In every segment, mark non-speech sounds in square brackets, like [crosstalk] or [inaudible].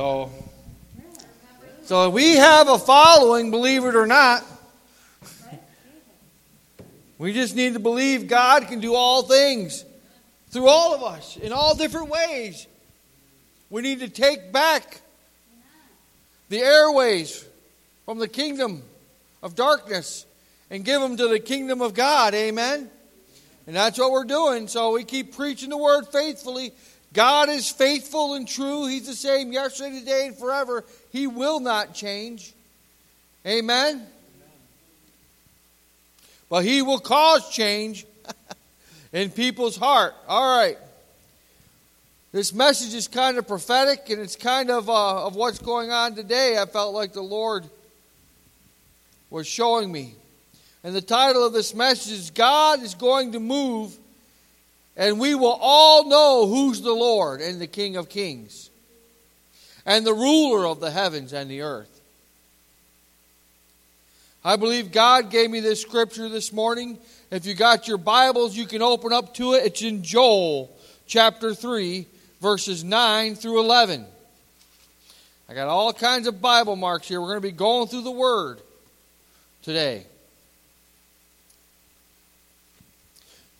So, so we have a following, believe it or not. We just need to believe God can do all things through all of us in all different ways. We need to take back the airways from the kingdom of darkness and give them to the kingdom of God. Amen. And that's what we're doing. So we keep preaching the word faithfully. God is faithful and true. He's the same yesterday, today, and forever. He will not change. Amen. But He will cause change [laughs] in people's heart. All right. This message is kind of prophetic and it's kind of uh, of what's going on today. I felt like the Lord was showing me. And the title of this message is God is going to move and we will all know who's the Lord and the King of Kings and the ruler of the heavens and the earth. I believe God gave me this scripture this morning. If you got your Bibles, you can open up to it. It's in Joel chapter 3, verses 9 through 11. I got all kinds of Bible marks here. We're going to be going through the Word today.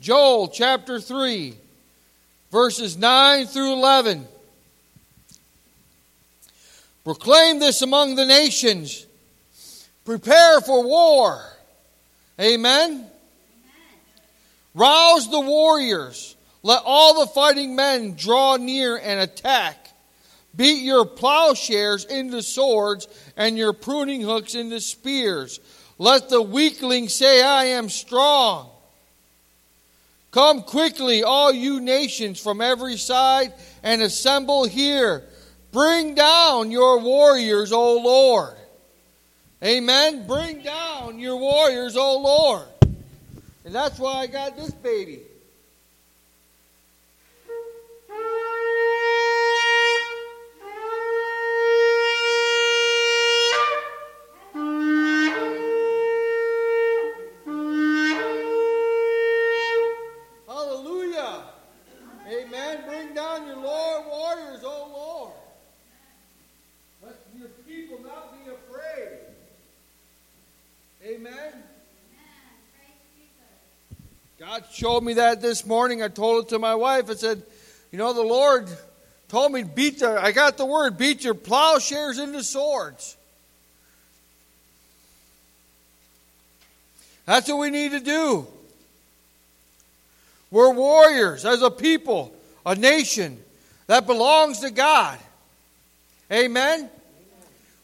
Joel chapter 3, verses 9 through 11. Proclaim this among the nations Prepare for war. Amen? Amen. Rouse the warriors. Let all the fighting men draw near and attack. Beat your plowshares into swords and your pruning hooks into spears. Let the weakling say, I am strong. Come quickly, all you nations from every side, and assemble here. Bring down your warriors, O Lord. Amen. Bring down your warriors, O Lord. And that's why I got this baby. Showed me that this morning. I told it to my wife. I said, You know, the Lord told me, beat the, I got the word, beat your plowshares into swords. That's what we need to do. We're warriors as a people, a nation that belongs to God. Amen?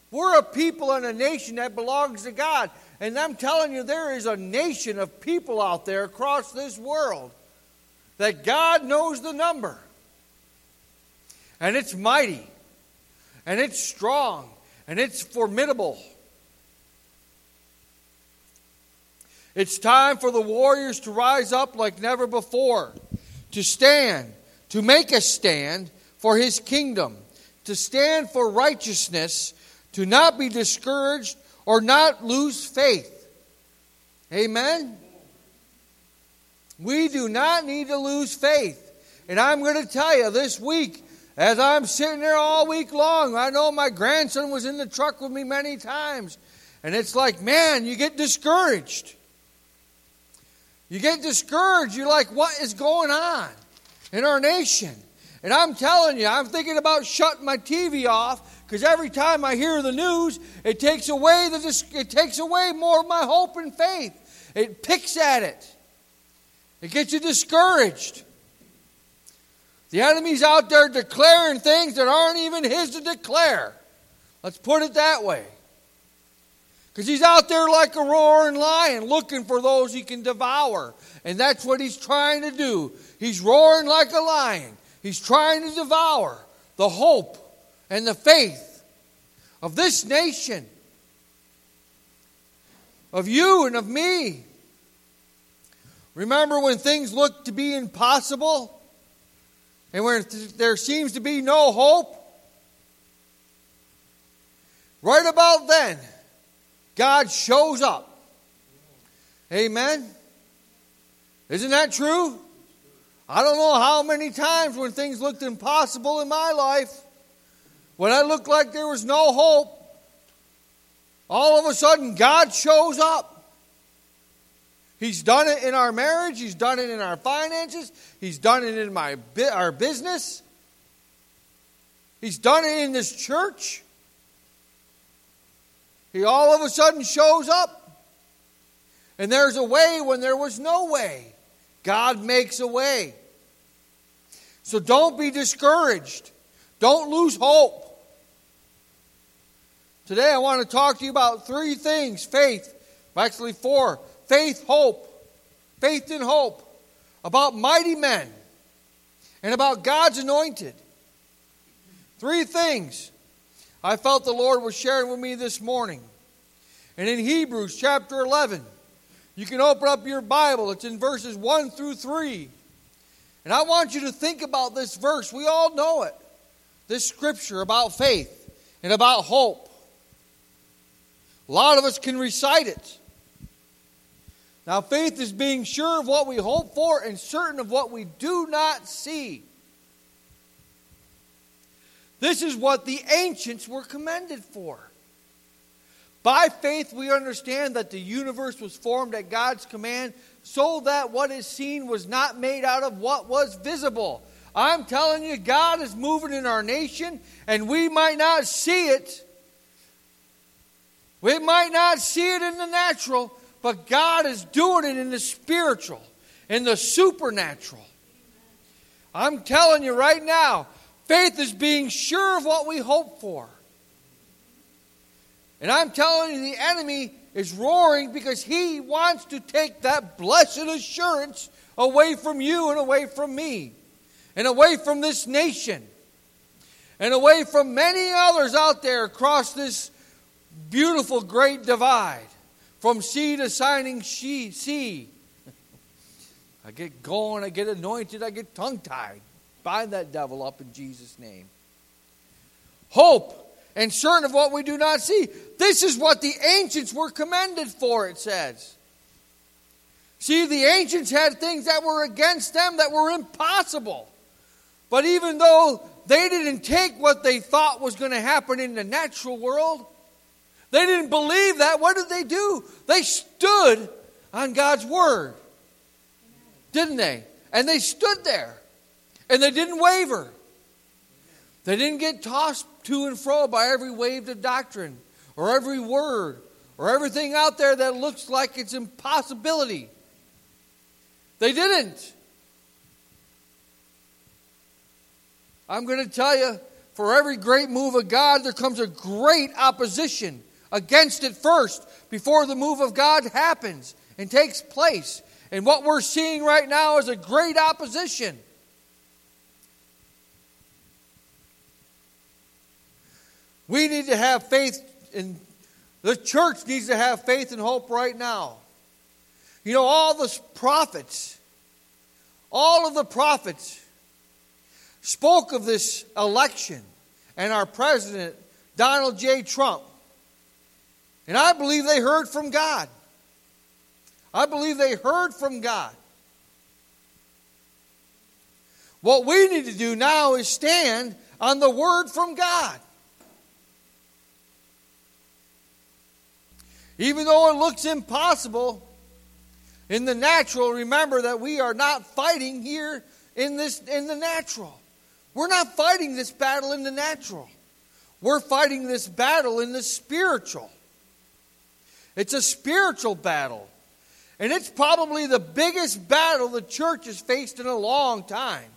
We're a people and a nation that belongs to God. And I'm telling you, there is a nation of people out there across this world that God knows the number. And it's mighty, and it's strong, and it's formidable. It's time for the warriors to rise up like never before, to stand, to make a stand for his kingdom, to stand for righteousness, to not be discouraged or not lose faith. Amen? We do not need to lose faith. And I'm going to tell you this week, as I'm sitting there all week long, I know my grandson was in the truck with me many times. And it's like, man, you get discouraged. You get discouraged. You're like, what is going on in our nation? And I'm telling you, I'm thinking about shutting my TV off because every time I hear the news, it takes away the it takes away more of my hope and faith. It picks at it. It gets you discouraged. The enemy's out there declaring things that aren't even his to declare. Let's put it that way. Because he's out there like a roaring lion looking for those he can devour. And that's what he's trying to do. He's roaring like a lion. He's trying to devour the hope and the faith of this nation, of you and of me. Remember when things look to be impossible and when there seems to be no hope? Right about then, God shows up. Amen? Isn't that true? I don't know how many times when things looked impossible in my life, when I looked like there was no hope, all of a sudden God shows up. He's done it in our marriage, He's done it in our finances, He's done it in my, our business, He's done it in this church. He all of a sudden shows up. And there's a way when there was no way. God makes a way. So don't be discouraged. Don't lose hope. Today I want to talk to you about three things faith, actually four faith, hope, faith and hope, about mighty men, and about God's anointed. Three things I felt the Lord was sharing with me this morning. And in Hebrews chapter 11, you can open up your Bible. It's in verses 1 through 3. And I want you to think about this verse. We all know it. This scripture about faith and about hope. A lot of us can recite it. Now, faith is being sure of what we hope for and certain of what we do not see. This is what the ancients were commended for. By faith, we understand that the universe was formed at God's command so that what is seen was not made out of what was visible. I'm telling you, God is moving in our nation, and we might not see it. We might not see it in the natural, but God is doing it in the spiritual, in the supernatural. I'm telling you right now, faith is being sure of what we hope for. And I'm telling you, the enemy is roaring because he wants to take that blessed assurance away from you and away from me and away from this nation and away from many others out there across this beautiful great divide from sea to shining sea. I get going, I get anointed, I get tongue tied. Bind that devil up in Jesus' name. Hope and certain of what we do not see. This is what the ancients were commended for, it says. See, the ancients had things that were against them that were impossible. But even though they didn't take what they thought was going to happen in the natural world, they didn't believe that. What did they do? They stood on God's word, didn't they? And they stood there and they didn't waver. They didn't get tossed to and fro by every wave of doctrine or every word or everything out there that looks like it's impossibility. They didn't. I'm going to tell you, for every great move of God, there comes a great opposition against it first before the move of God happens and takes place. And what we're seeing right now is a great opposition. We need to have faith in the church needs to have faith and hope right now. You know, all the prophets, all of the prophets spoke of this election and our president, Donald J. Trump. And I believe they heard from God. I believe they heard from God. What we need to do now is stand on the word from God. Even though it looks impossible in the natural, remember that we are not fighting here in this in the natural. We're not fighting this battle in the natural. We're fighting this battle in the spiritual. It's a spiritual battle. And it's probably the biggest battle the church has faced in a long time.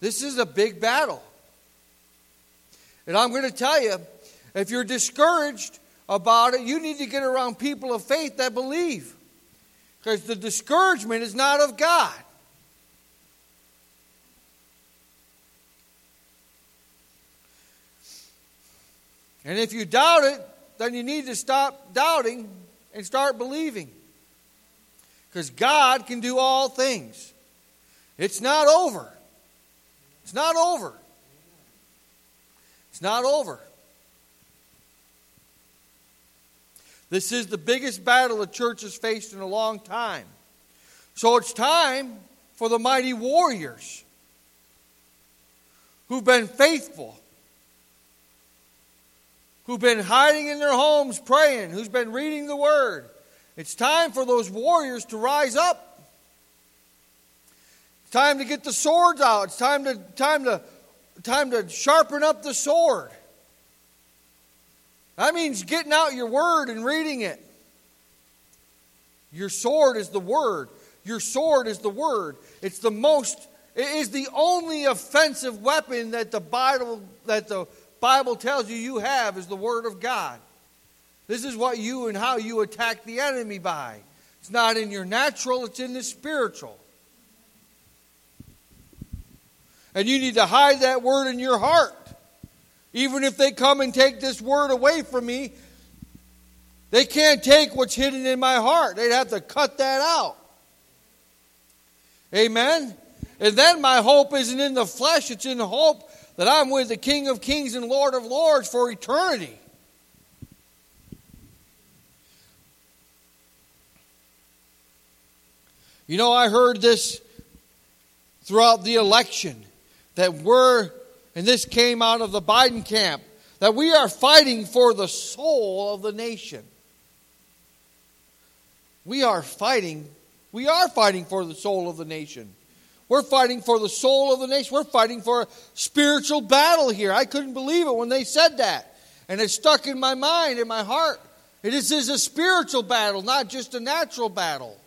This is a big battle. And I'm going to tell you if you're discouraged, about it, you need to get around people of faith that believe. Because the discouragement is not of God. And if you doubt it, then you need to stop doubting and start believing. Because God can do all things. It's not over. It's not over. It's not over. This is the biggest battle the church has faced in a long time. So it's time for the mighty warriors who've been faithful who've been hiding in their homes praying, who's been reading the Word. It's time for those warriors to rise up. It's time to get the swords out. It's time to, time to, time to sharpen up the sword. That means getting out your Word and reading it. Your sword is the Word. Your sword is the Word. It's the most, it is the only offensive weapon that the Bible, that the Bible tells you you have is the Word of God. This is what you and how you attack the enemy by. It's not in your natural, it's in the spiritual. And you need to hide that word in your heart. Even if they come and take this word away from me, they can't take what's hidden in my heart. They'd have to cut that out. Amen? And then my hope isn't in the flesh, it's in the hope that I'm with the King of Kings and Lord of Lords for eternity. You know, I heard this throughout the election that we're, and this came out of the Biden camp, that we are fighting for the soul of the nation. We are fighting, we are fighting for the soul of the nation. We're fighting for the soul of the nation. We're fighting for a spiritual battle here. I couldn't believe it when they said that. And it stuck in my mind, in my heart. It is, is a spiritual battle, not just a natural battle.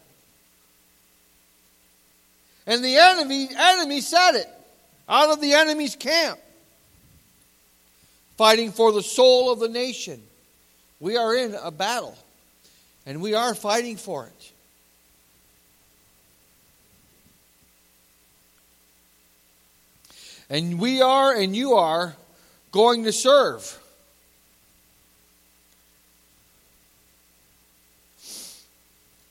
And the enemy, enemy said it out of the enemy's camp, fighting for the soul of the nation. We are in a battle, and we are fighting for it. And we are, and you are, going to serve.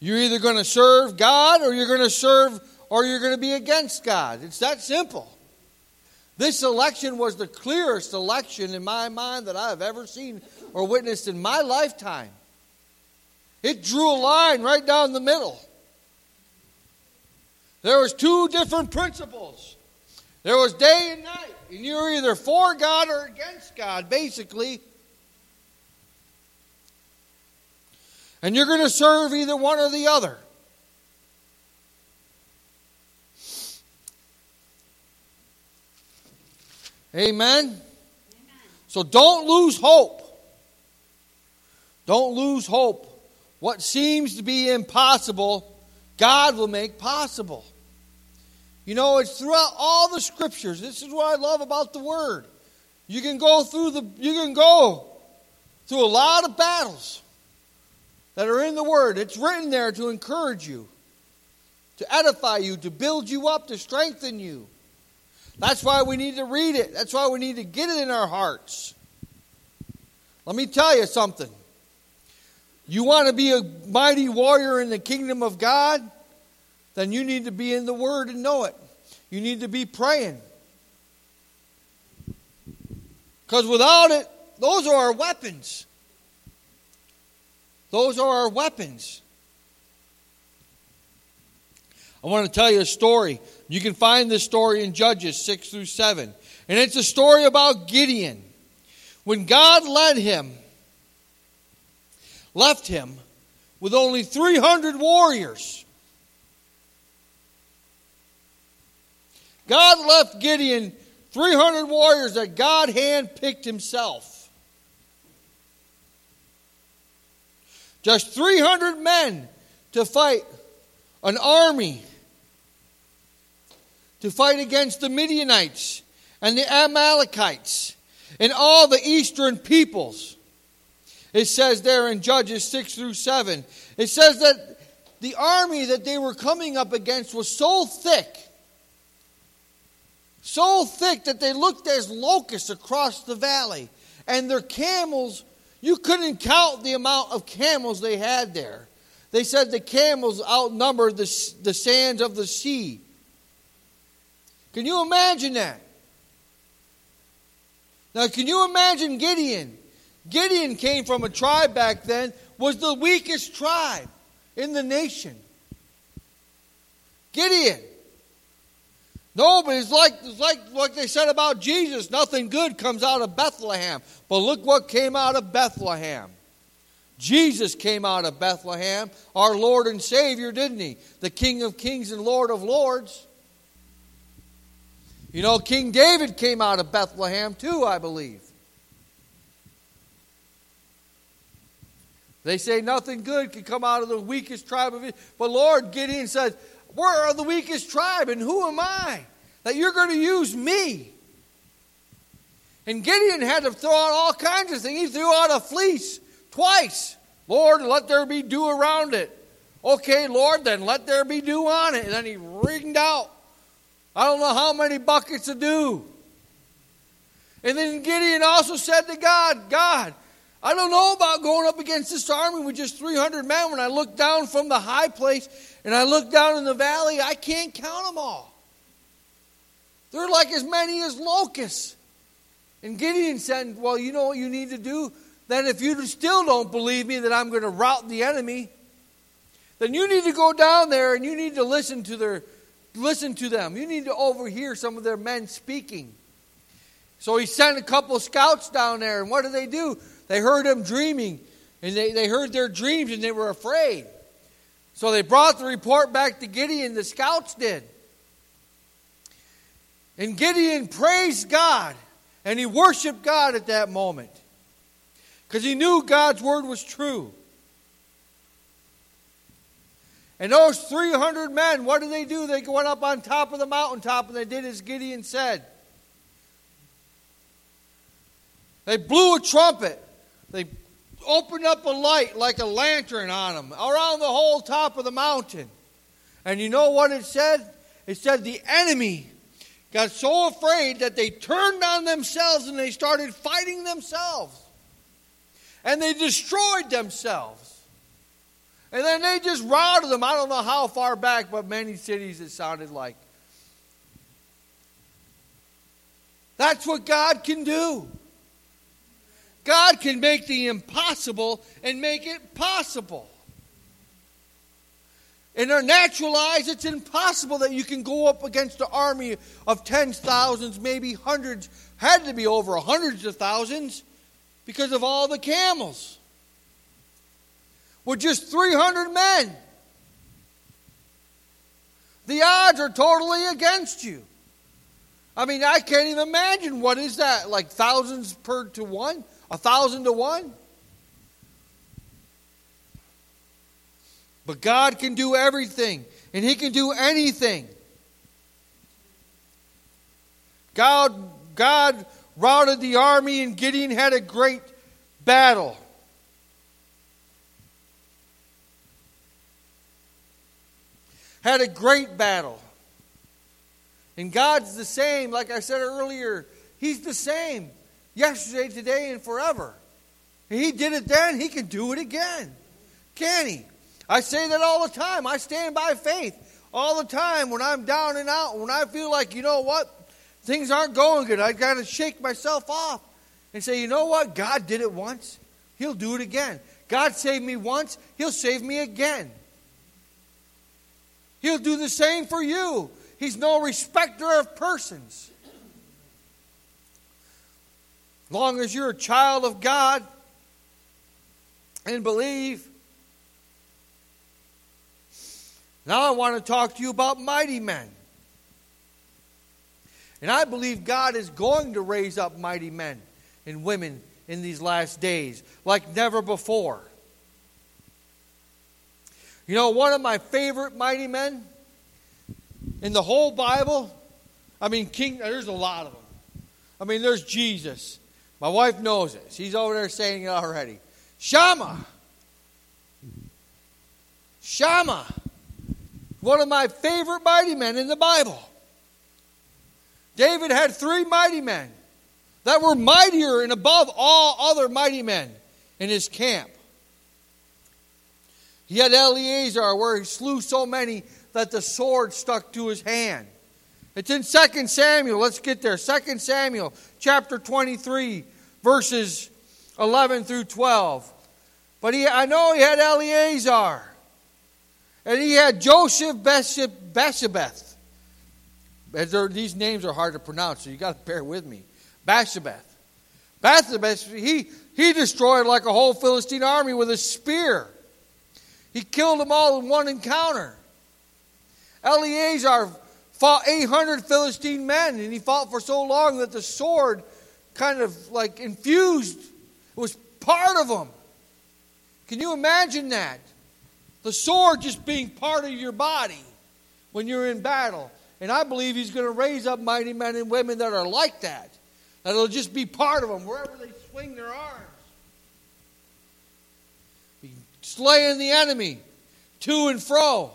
You're either going to serve God or you're going to serve or you're going to be against God. It's that simple. This election was the clearest election in my mind that I have ever seen or witnessed in my lifetime. It drew a line right down the middle. There was two different principles. There was day and night, and you were either for God or against God, basically. And you're going to serve either one or the other. Amen? Amen? So don't lose hope. Don't lose hope. What seems to be impossible, God will make possible. You know, it's throughout all the scriptures. This is what I love about the Word. You can go through the you can go through a lot of battles that are in the Word. It's written there to encourage you, to edify you, to build you up, to strengthen you. That's why we need to read it. That's why we need to get it in our hearts. Let me tell you something. You want to be a mighty warrior in the kingdom of God? Then you need to be in the Word and know it. You need to be praying. Because without it, those are our weapons. Those are our weapons. I want to tell you a story. You can find this story in Judges 6 through 7. And it's a story about Gideon. When God led him, left him with only 300 warriors. God left Gideon 300 warriors that God handpicked himself. Just 300 men to fight an army to fight against the Midianites and the Amalekites and all the eastern peoples. It says there in Judges 6 through 7. It says that the army that they were coming up against was so thick, so thick that they looked as locusts across the valley. And their camels, you couldn't count the amount of camels they had there. They said the camels outnumbered the, the sands of the sea. Can you imagine that? Now, can you imagine Gideon? Gideon came from a tribe back then, was the weakest tribe in the nation. Gideon. No, but it's like, it's like what they said about Jesus nothing good comes out of Bethlehem. But look what came out of Bethlehem. Jesus came out of Bethlehem, our Lord and Savior, didn't he? The King of Kings and Lord of Lords. You know, King David came out of Bethlehem too, I believe. They say nothing good can come out of the weakest tribe of Israel. But Lord, Gideon says, We're the weakest tribe, and who am I that you're going to use me? And Gideon had to throw out all kinds of things. He threw out a fleece twice. Lord, let there be dew around it. Okay, Lord, then let there be dew on it. And then he ringed out, I don't know how many buckets of dew. And then Gideon also said to God, God, I don't know about going up against this army with just 300 men. When I look down from the high place and I look down in the valley, I can't count them all. They're like as many as locusts. And Gideon said, Well, you know what you need to do? Then, if you still don't believe me that I'm going to rout the enemy, then you need to go down there and you need to listen to their listen to them. You need to overhear some of their men speaking. So he sent a couple scouts down there, and what do they do? They heard him dreaming, and they, they heard their dreams, and they were afraid. So they brought the report back to Gideon, the scouts did. And Gideon praised God, and he worshiped God at that moment because he knew God's word was true. And those 300 men, what did they do? They went up on top of the mountaintop and they did as Gideon said. They blew a trumpet. They opened up a light like a lantern on them around the whole top of the mountain. And you know what it said? It said the enemy got so afraid that they turned on themselves and they started fighting themselves. And they destroyed themselves. And then they just routed them. I don't know how far back, but many cities it sounded like. That's what God can do. God can make the impossible and make it possible. In our natural eyes, it's impossible that you can go up against an army of tens, thousands, maybe hundreds, had to be over hundreds of thousands because of all the camels. With just 300 men. The odds are totally against you. I mean, I can't even imagine what is that, like thousands per to one? A thousand to one? But God can do everything, and He can do anything. God, God routed the army, and Gideon had a great battle. Had a great battle. And God's the same, like I said earlier, He's the same yesterday, today, and forever. He did it then, he can do it again. Can he? I say that all the time. I stand by faith all the time when I'm down and out, when I feel like, you know what, things aren't going good. I've got to shake myself off and say, you know what, God did it once, he'll do it again. God saved me once, he'll save me again. He'll do the same for you. He's no respecter of persons long as you're a child of God and believe. Now I want to talk to you about mighty men. And I believe God is going to raise up mighty men and women in these last days like never before. You know, one of my favorite mighty men in the whole Bible, I mean, King, there's a lot of them. I mean, there's Jesus. My wife knows it. She's over there saying it already. Shammah. Shammah. One of my favorite mighty men in the Bible. David had three mighty men that were mightier and above all other mighty men in his camp. He had Eleazar, where he slew so many that the sword stuck to his hand. It's in 2 Samuel. Let's get there. 2 Samuel chapter 23, verses 11 through 12. But he, I know he had Eleazar. And he had Joseph Beshebeth. these names are hard to pronounce, so you got to bear with me. Bashabeth. Bashabeth, he, he destroyed like a whole Philistine army with a spear. He killed them all in one encounter. Eleazar fought 800 Philistine men, and he fought for so long that the sword kind of like infused, was part of him. Can you imagine that? The sword just being part of your body when you're in battle. And I believe he's going to raise up mighty men and women that are like that. That'll just be part of them wherever they swing their arms. Be Slaying the enemy to and fro.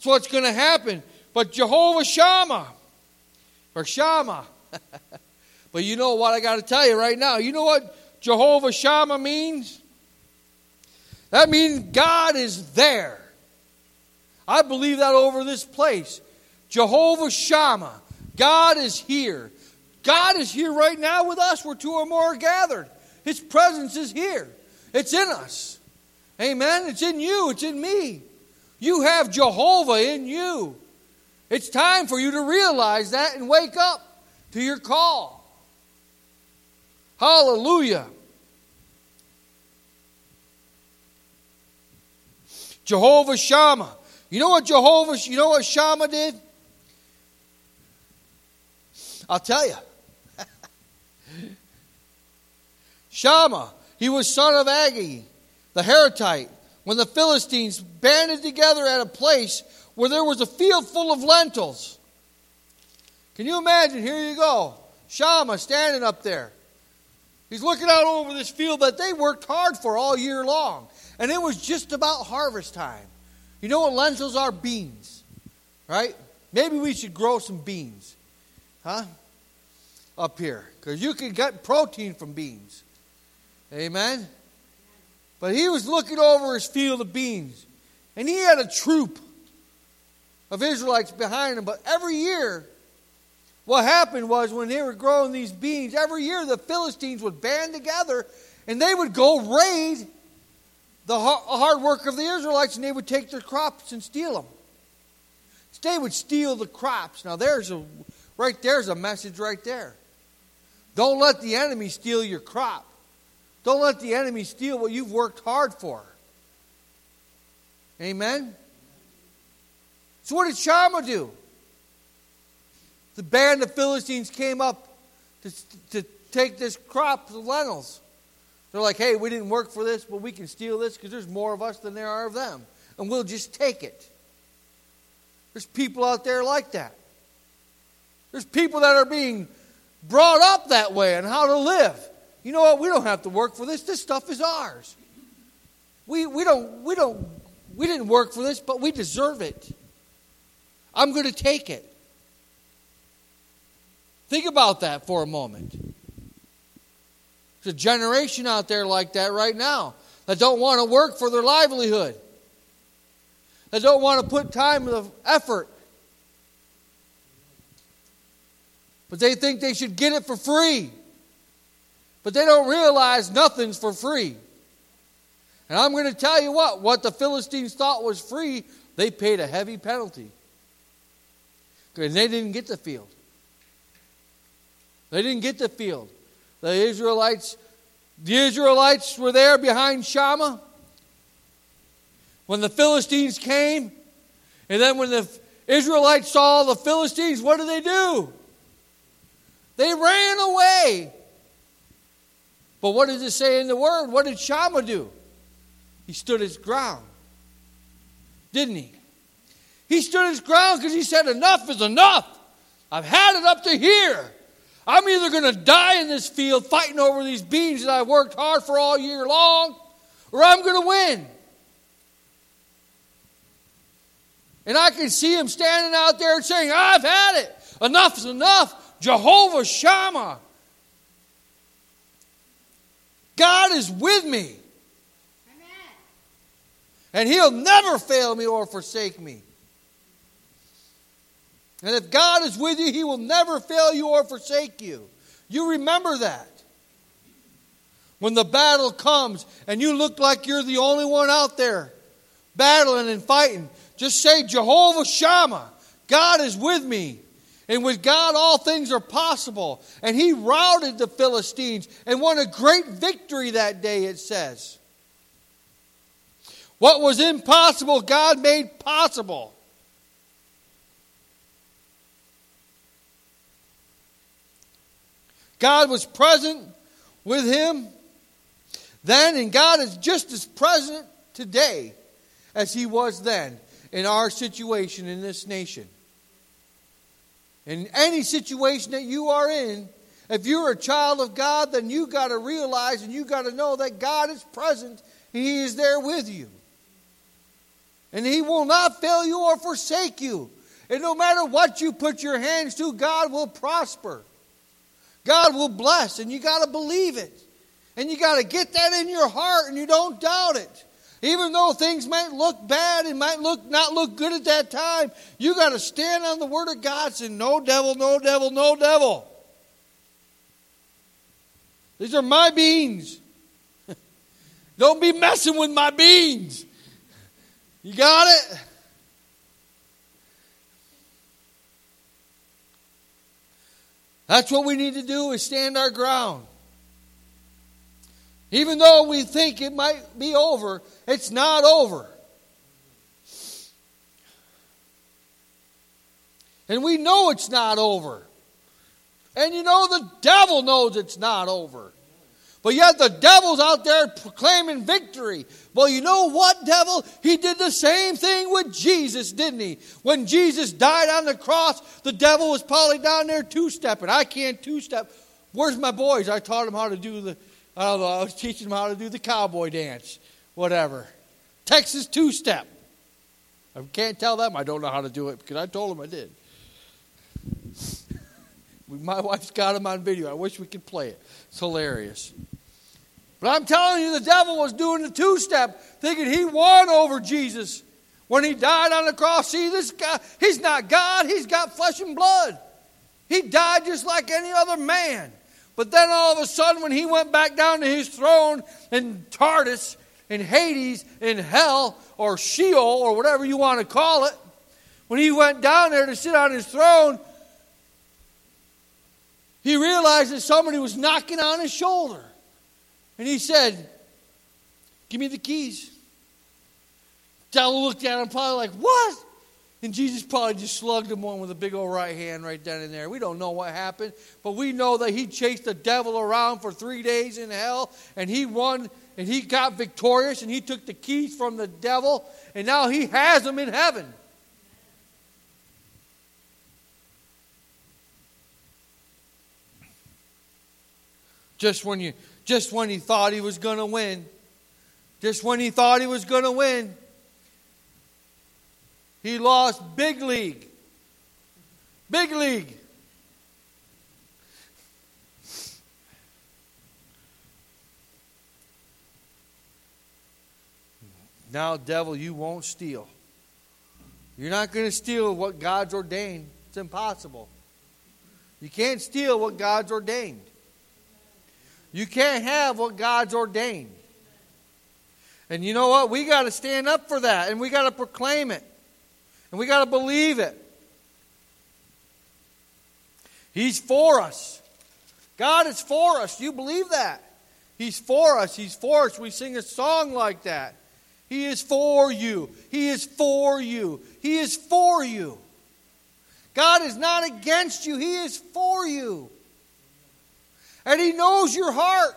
That's what's going to happen. But Jehovah Shammah, or Shammah, [laughs] but you know what I got to tell you right now? You know what Jehovah Shammah means? That means God is there. I believe that over this place. Jehovah Shammah. God is here. God is here right now with us where two or more are gathered. His presence is here. It's in us. Amen. It's in you. It's in me. You have Jehovah in you. It's time for you to realize that and wake up to your call. Hallelujah. Jehovah Shammah. You know what Jehovah, you know what Shammah did? I'll tell you. [laughs] Shammah, he was son of Agee, the Haratite, when the Philistines banded together at a place where there was a field full of lentils. Can you imagine? Here you go. Shammah standing up there. He's looking out over this field that they worked hard for all year long. And it was just about harvest time. You know what lentils are? Beans. Right? Maybe we should grow some beans. Huh? Up here. Because you can get protein from beans. Amen? But he was looking over his field of beans. And he had a troop of Israelites behind him. But every year, what happened was when they were growing these beans, every year the Philistines would band together and they would go raid the hard work of the Israelites and they would take their crops and steal them. They would steal the crops. Now there's a right there's a message right there. Don't let the enemy steal your crop. Don't let the enemy steal what you've worked hard for. Amen. So what did Shammah do? The band of Philistines came up to, to take this crop, the lentils. They're like, hey, we didn't work for this, but we can steal this because there's more of us than there are of them. And we'll just take it. There's people out there like that. There's people that are being brought up that way and how to live. You know what? We don't have to work for this. This stuff is ours. We, we don't we don't we didn't work for this, but we deserve it. I'm going to take it. Think about that for a moment. There's a generation out there like that right now that don't want to work for their livelihood, that don't want to put time and effort. But they think they should get it for free. But they don't realize nothing's for free. And I'm going to tell you what, what the Philistines thought was free, they paid a heavy penalty. Because they didn't get the field. They didn't get the field. The Israelites, the Israelites were there behind Shammah. When the Philistines came, and then when the Israelites saw the Philistines, what did they do? They ran away. But what does it say in the word? What did Shammah do? He stood his ground. Didn't he? He stood his ground because he said, Enough is enough. I've had it up to here. I'm either going to die in this field fighting over these beans that I worked hard for all year long, or I'm going to win. And I can see him standing out there saying, I've had it. Enough is enough. Jehovah Shammah. God is with me. Amen. And he'll never fail me or forsake me. And if God is with you, He will never fail you or forsake you. You remember that. When the battle comes and you look like you're the only one out there battling and fighting, just say, Jehovah Shammah, God is with me. And with God, all things are possible. And he routed the Philistines and won a great victory that day, it says. What was impossible, God made possible. God was present with him then, and God is just as present today as he was then in our situation in this nation. In any situation that you are in, if you're a child of God, then you got to realize and you got to know that God is present. He is there with you. And He will not fail you or forsake you. And no matter what you put your hands to, God will prosper. God will bless, and you got to believe it. And you got to get that in your heart, and you don't doubt it. Even though things might look bad and might look not look good at that time, you got to stand on the word of God saying, No devil, no devil, no devil. These are my beans. [laughs] Don't be messing with my beans. You got it? That's what we need to do is stand our ground. Even though we think it might be over, it's not over. And we know it's not over. And you know the devil knows it's not over. But yet the devil's out there proclaiming victory. Well, you know what, devil? He did the same thing with Jesus, didn't he? When Jesus died on the cross, the devil was probably down there two stepping. I can't two step. Where's my boys? I taught them how to do the I don't know, I was teaching them how to do the cowboy dance, whatever. Texas two step. I can't tell them I don't know how to do it because I told them I did. [laughs] My wife's got them on video. I wish we could play it. It's hilarious. But I'm telling you, the devil was doing the two step, thinking he won over Jesus when he died on the cross. See, this guy, he's not God, he's got flesh and blood. He died just like any other man. But then all of a sudden, when he went back down to his throne in Tartarus, in Hades, in hell, or Sheol, or whatever you want to call it, when he went down there to sit on his throne, he realized that somebody was knocking on his shoulder. And he said, Give me the keys. Devil looked at him, probably like, What? And Jesus probably just slugged him one with a big old right hand right then and there. We don't know what happened, but we know that he chased the devil around for three days in hell, and he won, and he got victorious, and he took the keys from the devil, and now he has them in heaven. Just when you just when he thought he was going to win, just when he thought he was going to win, he lost big league. Big league. Now, devil, you won't steal. You're not going to steal what God's ordained. It's impossible. You can't steal what God's ordained. You can't have what God's ordained. And you know what? We got to stand up for that and we got to proclaim it. And we got to believe it. He's for us. God is for us. You believe that? He's for us. He's for us. We sing a song like that. He is for you. He is for you. He is for you. God is not against you. He is for you. And He knows your heart.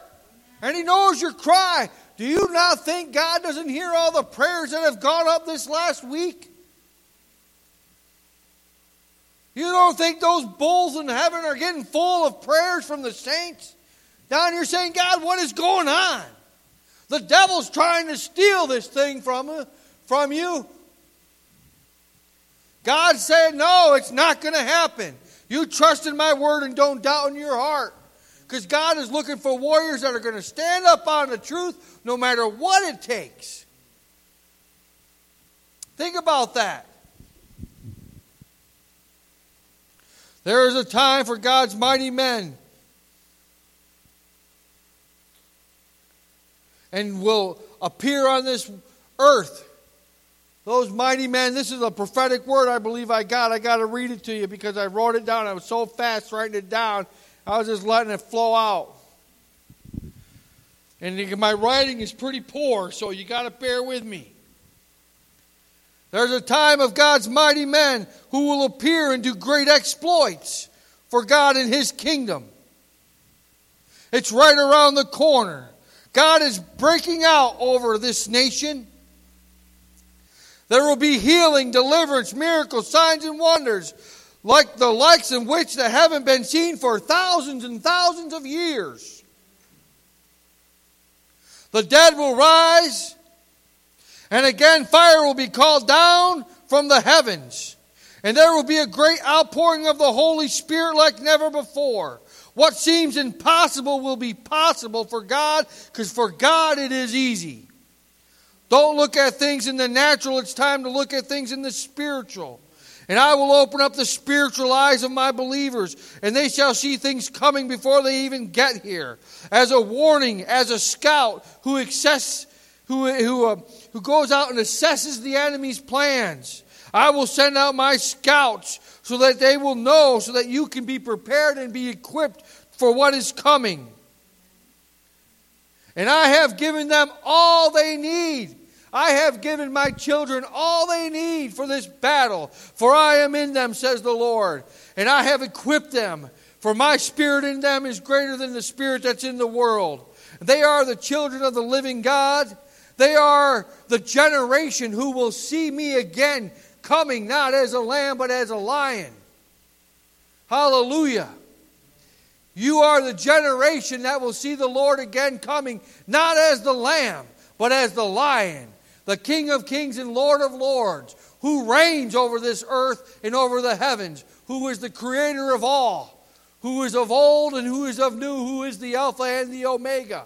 And He knows your cry. Do you not think God doesn't hear all the prayers that have gone up this last week? You don't think those bowls in heaven are getting full of prayers from the saints? Down here saying, God, what is going on? The devil's trying to steal this thing from, uh, from you. God said, No, it's not going to happen. You trust in my word and don't doubt in your heart. Because God is looking for warriors that are going to stand up on the truth no matter what it takes. Think about that. There is a time for God's mighty men. And will appear on this earth Those mighty men, this is a prophetic word I believe I got. I got to read it to you because I wrote it down. I was so fast writing it down, I was just letting it flow out. And my writing is pretty poor, so you got to bear with me. There's a time of God's mighty men who will appear and do great exploits for God and His kingdom. It's right around the corner. God is breaking out over this nation. There will be healing, deliverance, miracles, signs, and wonders, like the likes in which that haven't been seen for thousands and thousands of years. The dead will rise, and again fire will be called down from the heavens. And there will be a great outpouring of the Holy Spirit like never before. What seems impossible will be possible for God, because for God it is easy. Don't look at things in the natural, it's time to look at things in the spiritual. And I will open up the spiritual eyes of my believers, and they shall see things coming before they even get here. As a warning, as a scout who, access, who, who, uh, who goes out and assesses the enemy's plans. I will send out my scouts so that they will know, so that you can be prepared and be equipped for what is coming. And I have given them all they need I have given my children all they need for this battle, for I am in them, says the Lord, and I have equipped them. For my spirit in them is greater than the spirit that's in the world. They are the children of the living God. They are the generation who will see me again coming, not as a lamb, but as a lion. Hallelujah. You are the generation that will see the Lord again coming, not as the lamb, but as the lion the King of kings and Lord of lords, who reigns over this earth and over the heavens, who is the creator of all, who is of old and who is of new, who is the Alpha and the Omega.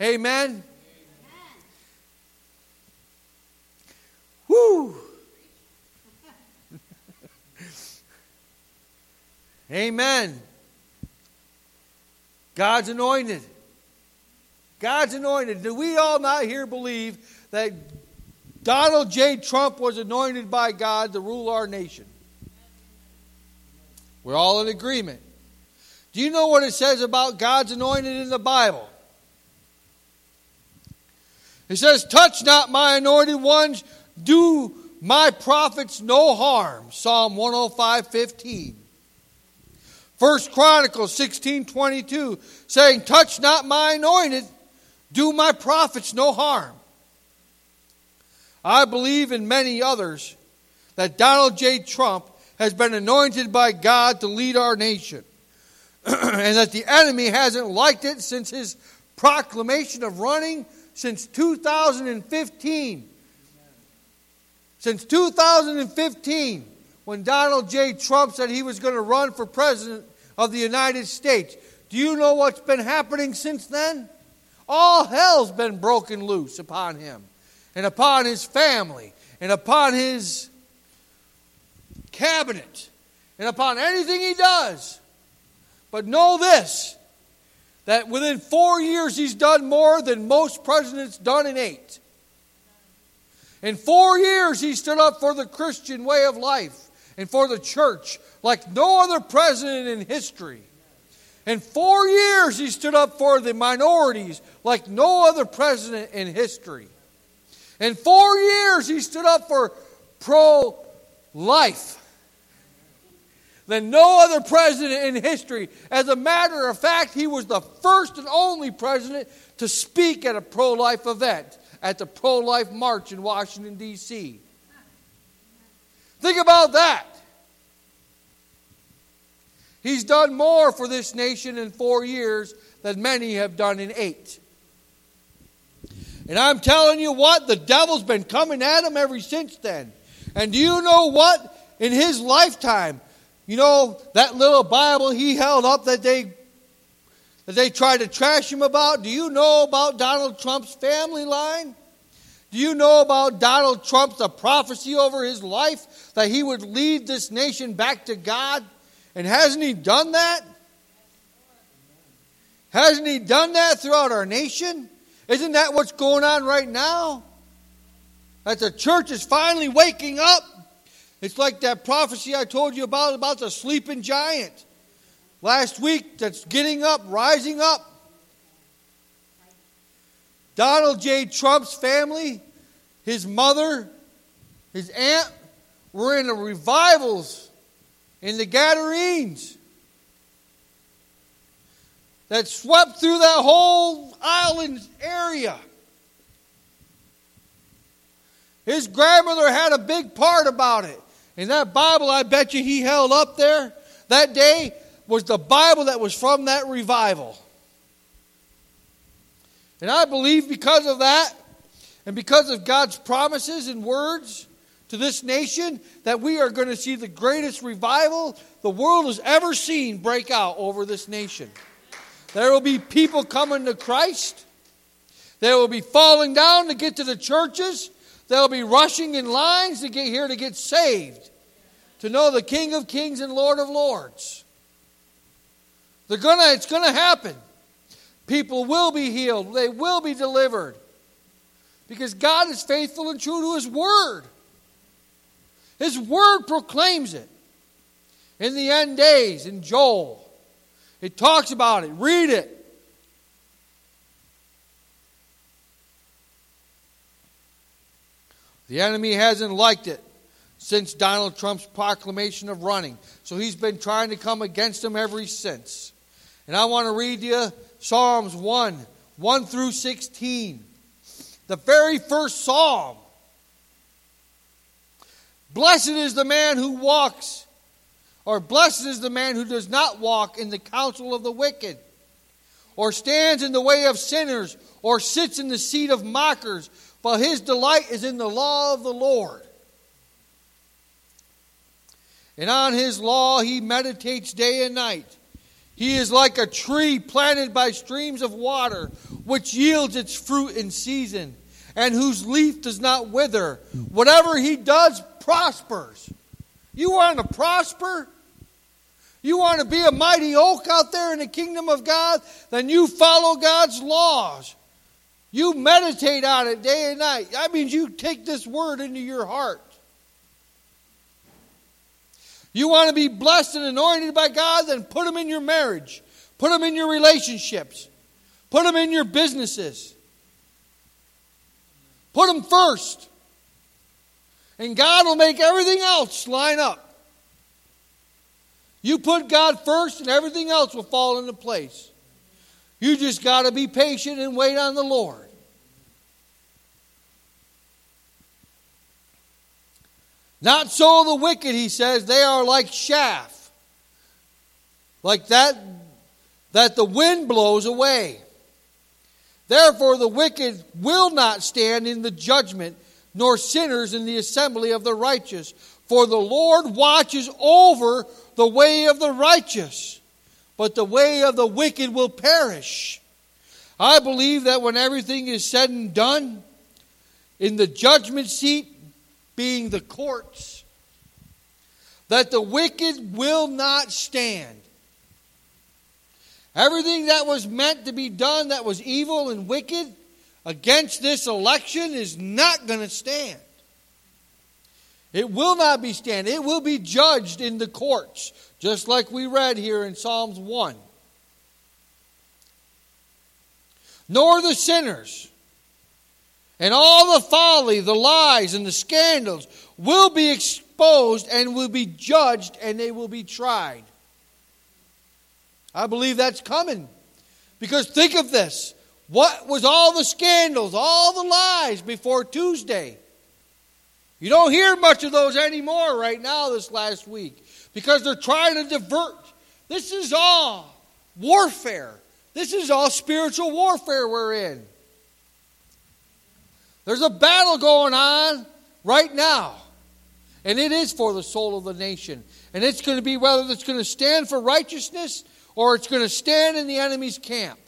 Amen. Amen. Woo! Amen. God's anointed. God's anointed. Do we all not here believe that Donald J. Trump was anointed by God to rule our nation? We're all in agreement. Do you know what it says about God's anointed in the Bible? It says, Touch not my anointed ones, do my prophets no harm. Psalm 105 15. First Chronicles 16 22, saying, Touch not my anointed, do my prophets no harm. I believe in many others that Donald J. Trump has been anointed by God to lead our nation. [clears throat] and that the enemy hasn't liked it since his proclamation of running since 2015. Since 2015, when Donald J. Trump said he was going to run for president of the United States. Do you know what's been happening since then? All hell's been broken loose upon him and upon his family and upon his cabinet and upon anything he does. But know this that within four years he's done more than most presidents done in eight. In four years he stood up for the Christian way of life and for the church like no other president in history. In four years, he stood up for the minorities like no other president in history. In four years, he stood up for pro life than no other president in history. As a matter of fact, he was the first and only president to speak at a pro life event at the pro life march in Washington, D.C. Think about that. He's done more for this nation in four years than many have done in eight. And I'm telling you what, the devil's been coming at him ever since then. And do you know what? In his lifetime, you know, that little Bible he held up that they that they tried to trash him about, do you know about Donald Trump's family line? Do you know about Donald Trump's the prophecy over his life that he would lead this nation back to God? And hasn't He done that? Hasn't He done that throughout our nation? Isn't that what's going on right now? that the church is finally waking up. It's like that prophecy I told you about about the sleeping giant last week that's getting up, rising up. Donald J. Trump's family, his mother, his aunt were in the revivals in the Hebrides that swept through that whole island area. His grandmother had a big part about it. And that Bible, I bet you he held up there that day, was the Bible that was from that revival. And I believe because of that, and because of God's promises and words to this nation, that we are going to see the greatest revival the world has ever seen break out over this nation. There will be people coming to Christ. They will be falling down to get to the churches. They'll be rushing in lines to get here to get saved, to know the King of Kings and Lord of Lords. They're gonna, it's going to happen. People will be healed, they will be delivered. Because God is faithful and true to His Word. His Word proclaims it. In the end days, in Joel, it talks about it. Read it. The enemy hasn't liked it since Donald Trump's proclamation of running. So he's been trying to come against him ever since. And I want to read you Psalms 1 1 through 16. The very first psalm. Blessed is the man who walks or blessed is the man who does not walk in the counsel of the wicked, or stands in the way of sinners, or sits in the seat of mockers, but his delight is in the law of the Lord. And on his law he meditates day and night. He is like a tree planted by streams of water, which yields its fruit in season, and whose leaf does not wither. Whatever he does prospers. You want to prosper? You want to be a mighty oak out there in the kingdom of God? Then you follow God's laws. You meditate on it day and night. That means you take this word into your heart. You want to be blessed and anointed by God? Then put them in your marriage, put them in your relationships, put them in your businesses. Put them first. And God will make everything else line up. You put God first, and everything else will fall into place. You just got to be patient and wait on the Lord. Not so the wicked, he says, they are like chaff, like that that the wind blows away. Therefore, the wicked will not stand in the judgment, nor sinners in the assembly of the righteous. For the Lord watches over the way of the righteous, but the way of the wicked will perish. I believe that when everything is said and done, in the judgment seat being the courts, that the wicked will not stand. Everything that was meant to be done that was evil and wicked against this election is not going to stand. It will not be stand. It will be judged in the courts, just like we read here in Psalms 1. Nor the sinners. And all the folly, the lies, and the scandals will be exposed and will be judged and they will be tried. I believe that's coming. Because think of this. What was all the scandals, all the lies before Tuesday? You don't hear much of those anymore right now this last week because they're trying to divert. This is all warfare. This is all spiritual warfare we're in. There's a battle going on right now, and it is for the soul of the nation. And it's going to be whether it's going to stand for righteousness or it's going to stand in the enemy's camp.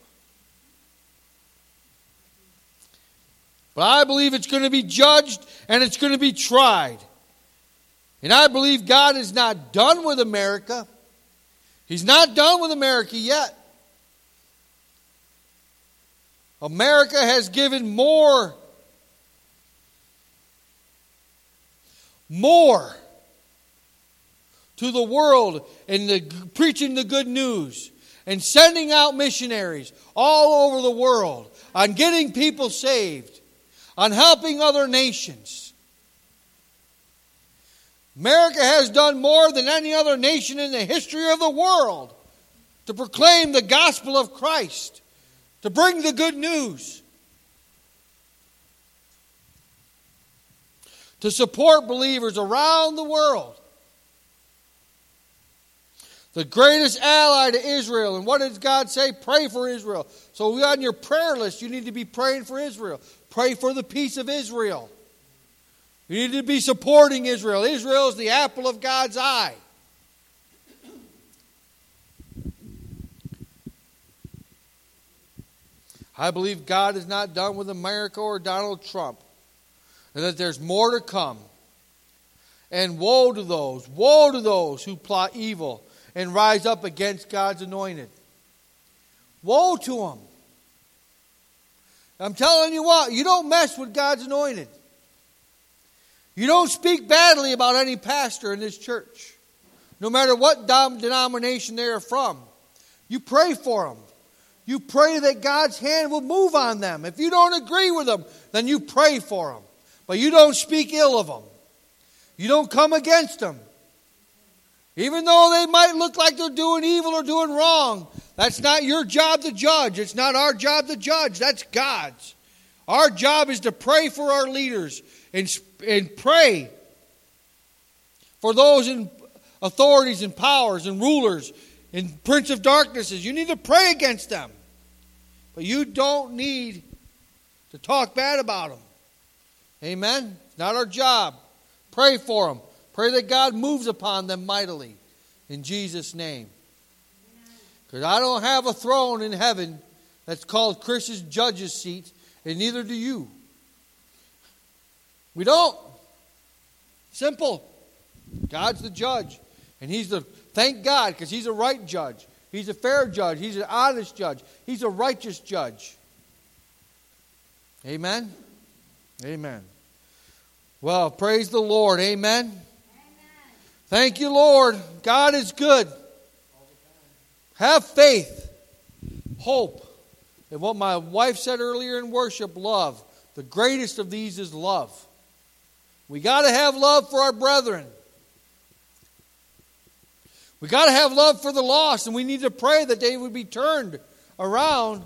But I believe it's going to be judged and it's going to be tried. And I believe God is not done with America. He's not done with America yet. America has given more more to the world and the, preaching the good news and sending out missionaries all over the world on getting people saved, on helping other nations. America has done more than any other nation in the history of the world to proclaim the gospel of Christ, to bring the good news, to support believers around the world. The greatest ally to Israel. And what does God say? Pray for Israel. So on your prayer list, you need to be praying for Israel. Pray for the peace of Israel. You need to be supporting Israel. Israel is the apple of God's eye. I believe God is not done with America or Donald Trump, and that there's more to come. And woe to those, woe to those who plot evil and rise up against God's anointed. Woe to them. I'm telling you what, you don't mess with God's anointed. You don't speak badly about any pastor in this church, no matter what denomination they are from. You pray for them. You pray that God's hand will move on them. If you don't agree with them, then you pray for them. But you don't speak ill of them. You don't come against them. Even though they might look like they're doing evil or doing wrong, that's not your job to judge. It's not our job to judge. That's God's. Our job is to pray for our leaders and, and pray for those in authorities and powers and rulers and prince of darknesses. You need to pray against them. But you don't need to talk bad about them. Amen? It's not our job. Pray for them. Pray that God moves upon them mightily. In Jesus' name. Because I don't have a throne in heaven that's called Chris's judge's seat, and neither do you. We don't. Simple. God's the judge. And he's the, thank God, because he's a right judge. He's a fair judge. He's an honest judge. He's a righteous judge. Amen? Amen. Well, praise the Lord. Amen. Thank you, Lord. God is good. Have faith, hope. And what my wife said earlier in worship love. The greatest of these is love. We got to have love for our brethren. We got to have love for the lost, and we need to pray that they would be turned around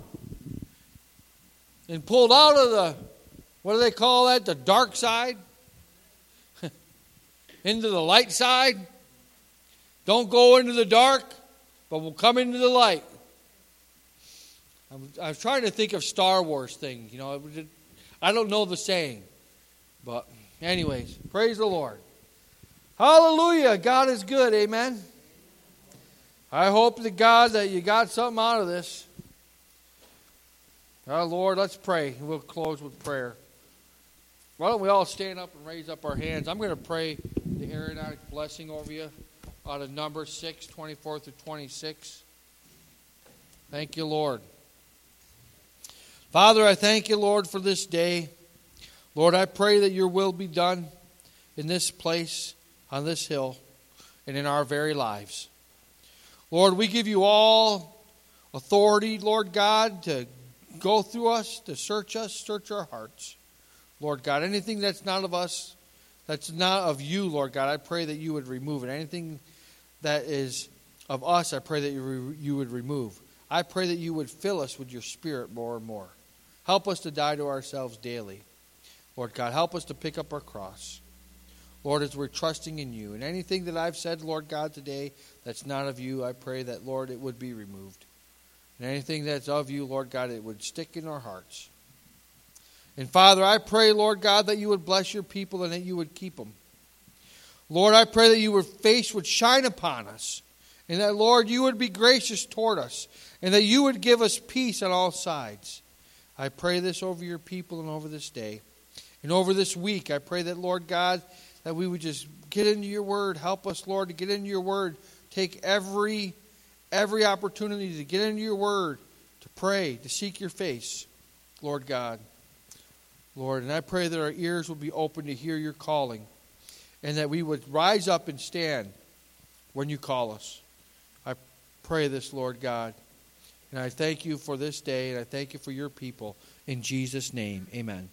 and pulled out of the, what do they call that, the dark side? Into the light side. Don't go into the dark, but we'll come into the light. I was trying to think of Star Wars things. You know, I don't know the saying, but anyways, praise the Lord. Hallelujah! God is good. Amen. I hope to God that you got something out of this. Oh, Lord, let's pray. We'll close with prayer. Why don't we all stand up and raise up our hands? I'm going to pray Aaronic blessing over you out of number 6, 24 through 26. Thank you, Lord. Father, I thank you, Lord, for this day. Lord, I pray that your will be done in this place, on this hill, and in our very lives. Lord, we give you all authority, Lord God, to go through us, to search us, search our hearts. Lord God, anything that's not of us, that's not of you, Lord God, I pray that you would remove it. Anything that is of us, I pray that you, re- you would remove. I pray that you would fill us with your spirit more and more. Help us to die to ourselves daily. Lord God, help us to pick up our cross. Lord, as we're trusting in you. And anything that I've said, Lord God, today that's not of you, I pray that, Lord, it would be removed. And anything that's of you, Lord God, it would stick in our hearts. And Father, I pray, Lord God, that you would bless your people and that you would keep them. Lord, I pray that your face would shine upon us. And that, Lord, you would be gracious toward us. And that you would give us peace on all sides. I pray this over your people and over this day. And over this week, I pray that, Lord God, that we would just get into your word. Help us, Lord, to get into your word. Take every every opportunity to get into your word, to pray, to seek your face, Lord God. Lord, and I pray that our ears will be open to hear your calling. and that we would rise up and stand when you call us. I pray this, Lord God. And I thank you for this day, and I thank you for your people. In Jesus' name, amen.